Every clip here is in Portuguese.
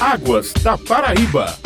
Águas da Paraíba.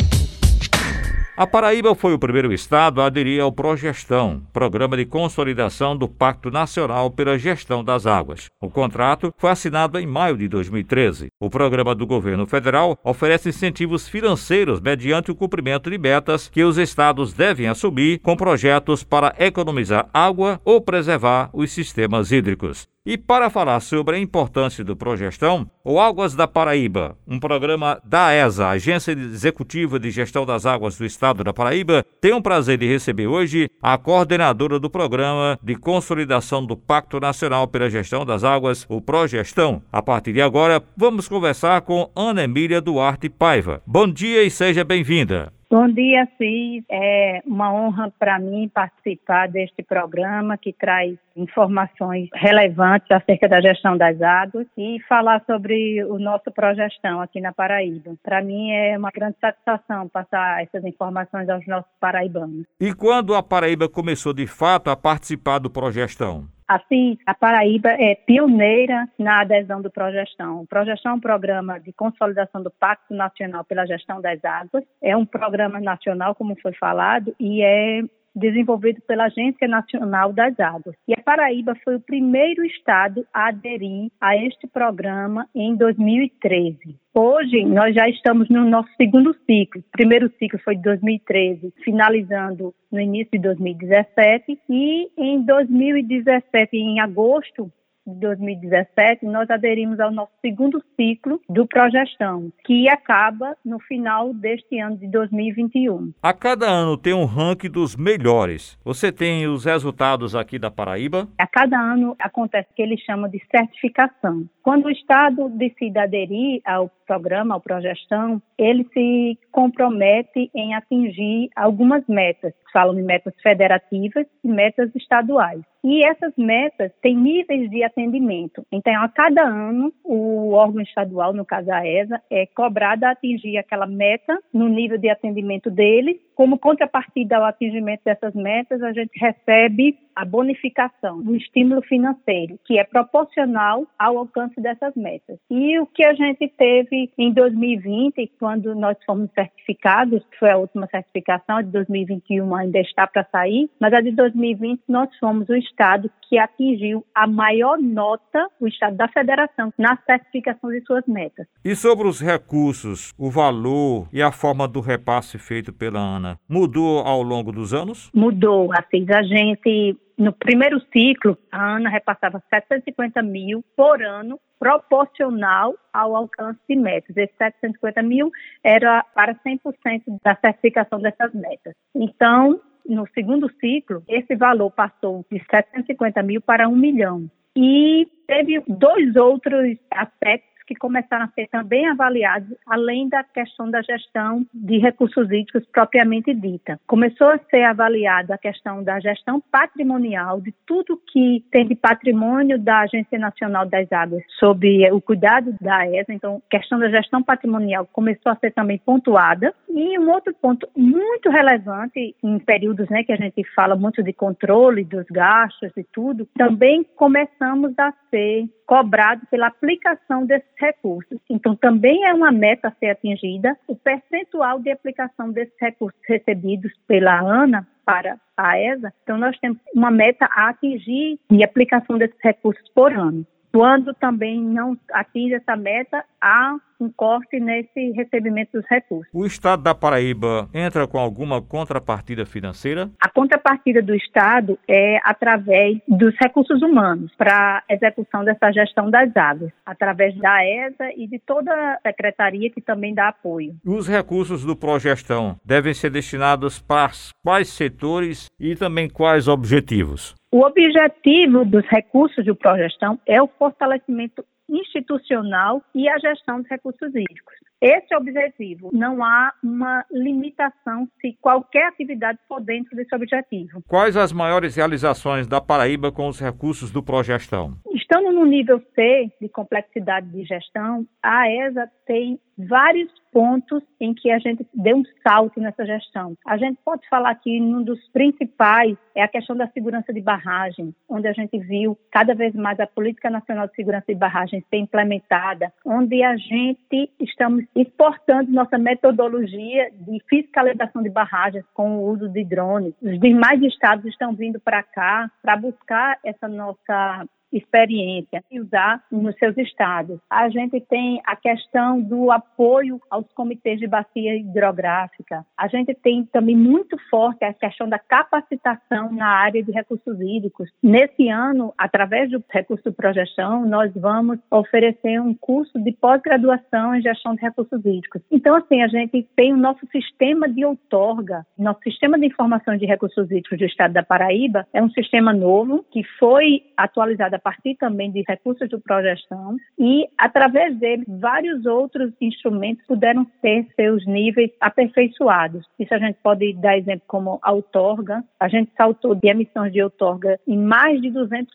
A Paraíba foi o primeiro estado a aderir ao Progestão, Programa de Consolidação do Pacto Nacional pela Gestão das Águas. O contrato foi assinado em maio de 2013. O programa do governo federal oferece incentivos financeiros mediante o cumprimento de metas que os estados devem assumir com projetos para economizar água ou preservar os sistemas hídricos. E para falar sobre a importância do Progestão, o Águas da Paraíba, um programa da ESA, Agência Executiva de Gestão das Águas do Estado da Paraíba, tem o prazer de receber hoje a coordenadora do Programa de Consolidação do Pacto Nacional pela Gestão das Águas, o Progestão. A partir de agora, vamos conversar com Ana Emília Duarte Paiva. Bom dia e seja bem-vinda. Bom dia, Cis. É uma honra para mim participar deste programa que traz informações relevantes acerca da gestão das águas e falar sobre o nosso progestão aqui na Paraíba. Para mim é uma grande satisfação passar essas informações aos nossos paraibanos. E quando a Paraíba começou de fato a participar do progestão? Assim, a Paraíba é pioneira na adesão do Progestão. O Progestão é um programa de consolidação do Pacto Nacional pela Gestão das Águas. É um programa nacional, como foi falado, e é desenvolvido pela Agência Nacional das Águas. E a Paraíba foi o primeiro estado a aderir a este programa em 2013. Hoje, nós já estamos no nosso segundo ciclo. O primeiro ciclo foi de 2013, finalizando no início de 2017. E em 2017, em agosto, de 2017, nós aderimos ao nosso segundo ciclo do Progestão, que acaba no final deste ano de 2021. A cada ano tem um ranking dos melhores. Você tem os resultados aqui da Paraíba? A cada ano acontece o que eles chamam de certificação. Quando o Estado decide aderir ao programa, ao Progestão, ele se compromete em atingir algumas metas. Falam de metas federativas e metas estaduais. E essas metas têm níveis de atendimento. Então, a cada ano, o órgão estadual, no caso a ESA, é cobrado a atingir aquela meta no nível de atendimento dele. Como contrapartida ao atingimento dessas metas, a gente recebe a bonificação, um estímulo financeiro, que é proporcional ao alcance dessas metas. E o que a gente teve em 2020, quando nós fomos certificados, que foi a última certificação, a de 2021 ainda está para sair, mas a de 2020 nós fomos o estado que atingiu a maior nota, o estado da federação, na certificação de suas metas. E sobre os recursos, o valor e a forma do repasse feito pela ANA, mudou ao longo dos anos? Mudou, assim, a gente no primeiro ciclo, a ANA repassava 750 mil por ano, proporcional ao alcance de metas. Esses 750 mil era para 100% da certificação dessas metas. Então, no segundo ciclo, esse valor passou de 750 mil para 1 milhão. E teve dois outros aspectos que começaram a ser também avaliados, além da questão da gestão de recursos hídricos propriamente dita. Começou a ser avaliada a questão da gestão patrimonial de tudo que tem de patrimônio da Agência Nacional das Águas sob o cuidado da ESA, então a questão da gestão patrimonial começou a ser também pontuada. E um outro ponto muito relevante em períodos né, que a gente fala muito de controle dos gastos e tudo, também começamos a ser cobrado pela aplicação desses recursos. Então, também é uma meta a ser atingida o percentual de aplicação desses recursos recebidos pela ANA para a ESA. Então, nós temos uma meta a atingir de aplicação desses recursos por ano. Quando também não atinge essa meta, há um corte nesse recebimento dos recursos. O Estado da Paraíba entra com alguma contrapartida financeira? A contrapartida do Estado é através dos recursos humanos para a execução dessa gestão das águas, através da ESA e de toda a secretaria que também dá apoio. Os recursos do Progestão devem ser destinados para quais setores e também quais objetivos? O objetivo dos recursos do Progestão é o fortalecimento institucional e a gestão dos recursos hídricos. Esse é o objetivo. Não há uma limitação se qualquer atividade for dentro desse objetivo. Quais as maiores realizações da Paraíba com os recursos do Progestão? Estando no nível C de complexidade de gestão, a ESA tem vários pontos em que a gente deu um salto nessa gestão. A gente pode falar que um dos principais é a questão da segurança de barragem, onde a gente viu cada vez mais a Política Nacional de Segurança de Barragens ser implementada, onde a gente estamos exportando nossa metodologia de fiscalização de barragens com o uso de drones. Os demais estados estão vindo para cá para buscar essa nossa experiência e usar nos seus estados. A gente tem a questão do apoio aos comitês de bacia hidrográfica. A gente tem também muito forte a questão da capacitação na área de recursos hídricos. Nesse ano, através do recurso Progestão, nós vamos oferecer um curso de pós-graduação em gestão de recursos hídricos. Então, assim, a gente tem o nosso sistema de outorga, nosso sistema de informação de recursos hídricos do estado da Paraíba é um sistema novo que foi atualizado partir também de recursos do Progestão e, através dele, vários outros instrumentos puderam ter seus níveis aperfeiçoados. Isso a gente pode dar exemplo como a outorga. A gente saltou de emissões de outorga em mais de 200%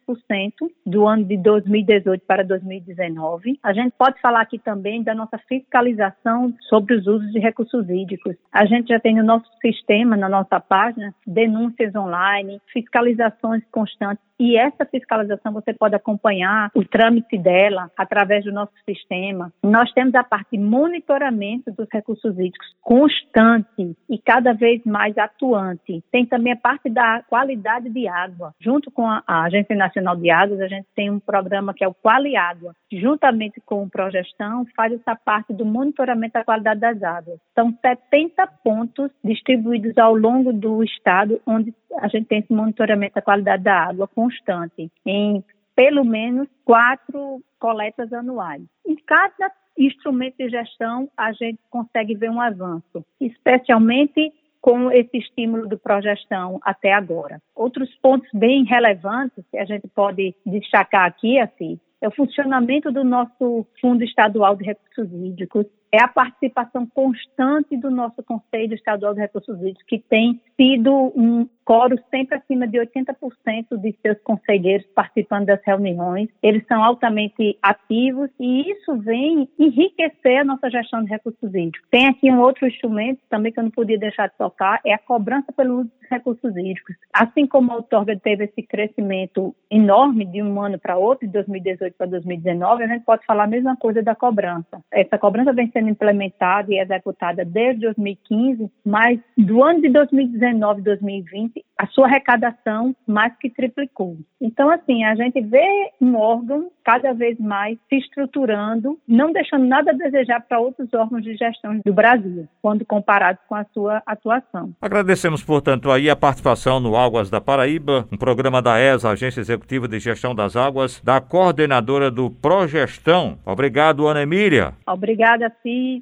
do ano de 2018 para 2019. A gente pode falar aqui também da nossa fiscalização sobre os usos de recursos hídricos. A gente já tem no nosso sistema, na nossa página, denúncias online, fiscalizações constantes e essa fiscalização você pode acompanhar o trâmite dela através do nosso sistema. Nós temos a parte de monitoramento dos recursos hídricos constante e cada vez mais atuante. Tem também a parte da qualidade de água. Junto com a, Agência Nacional de Águas, a gente tem um programa que é o Quali Água. Juntamente com o Progestão, faz essa parte do monitoramento da qualidade das águas. São 70 pontos distribuídos ao longo do estado onde a gente tem esse monitoramento da qualidade da água constante em pelo menos quatro coletas anuais. Em cada instrumento de gestão, a gente consegue ver um avanço, especialmente com esse estímulo do progestão até agora. Outros pontos bem relevantes que a gente pode destacar aqui, assim, é o funcionamento do nosso Fundo Estadual de Recursos Hídricos, é a participação constante do nosso Conselho Estadual de Recursos Hídricos, que tem sido um coro sempre acima de 80% de seus conselheiros participando das reuniões. Eles são altamente ativos e isso vem enriquecer a nossa gestão de recursos hídricos. Tem aqui um outro instrumento também que eu não podia deixar de tocar, é a cobrança pelo uso dos recursos hídricos. Assim como a Outorga teve esse crescimento enorme de um ano para outro, de 2018 para 2019, a gente pode falar a mesma coisa da cobrança. Essa cobrança vem sendo implementada e executada desde 2015, mas do ano de 2019 e 2020, a sua arrecadação mais que triplicou. Então, assim, a gente vê um órgão cada vez mais se estruturando, não deixando nada a desejar para outros órgãos de gestão do Brasil, quando comparados com a sua atuação. Agradecemos, portanto, aí a participação no Águas da Paraíba, um programa da ESA, Agência Executiva de Gestão das Águas, da coordenadora do Progestão. Obrigado, Ana Emília. Obrigada,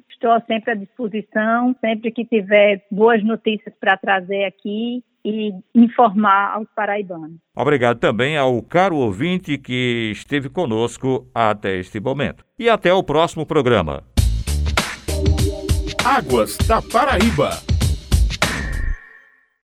Estou sempre à disposição, sempre que tiver boas notícias para trazer aqui e informar aos paraibanos. Obrigado também ao caro ouvinte que esteve conosco até este momento. E até o próximo programa. Águas da Paraíba.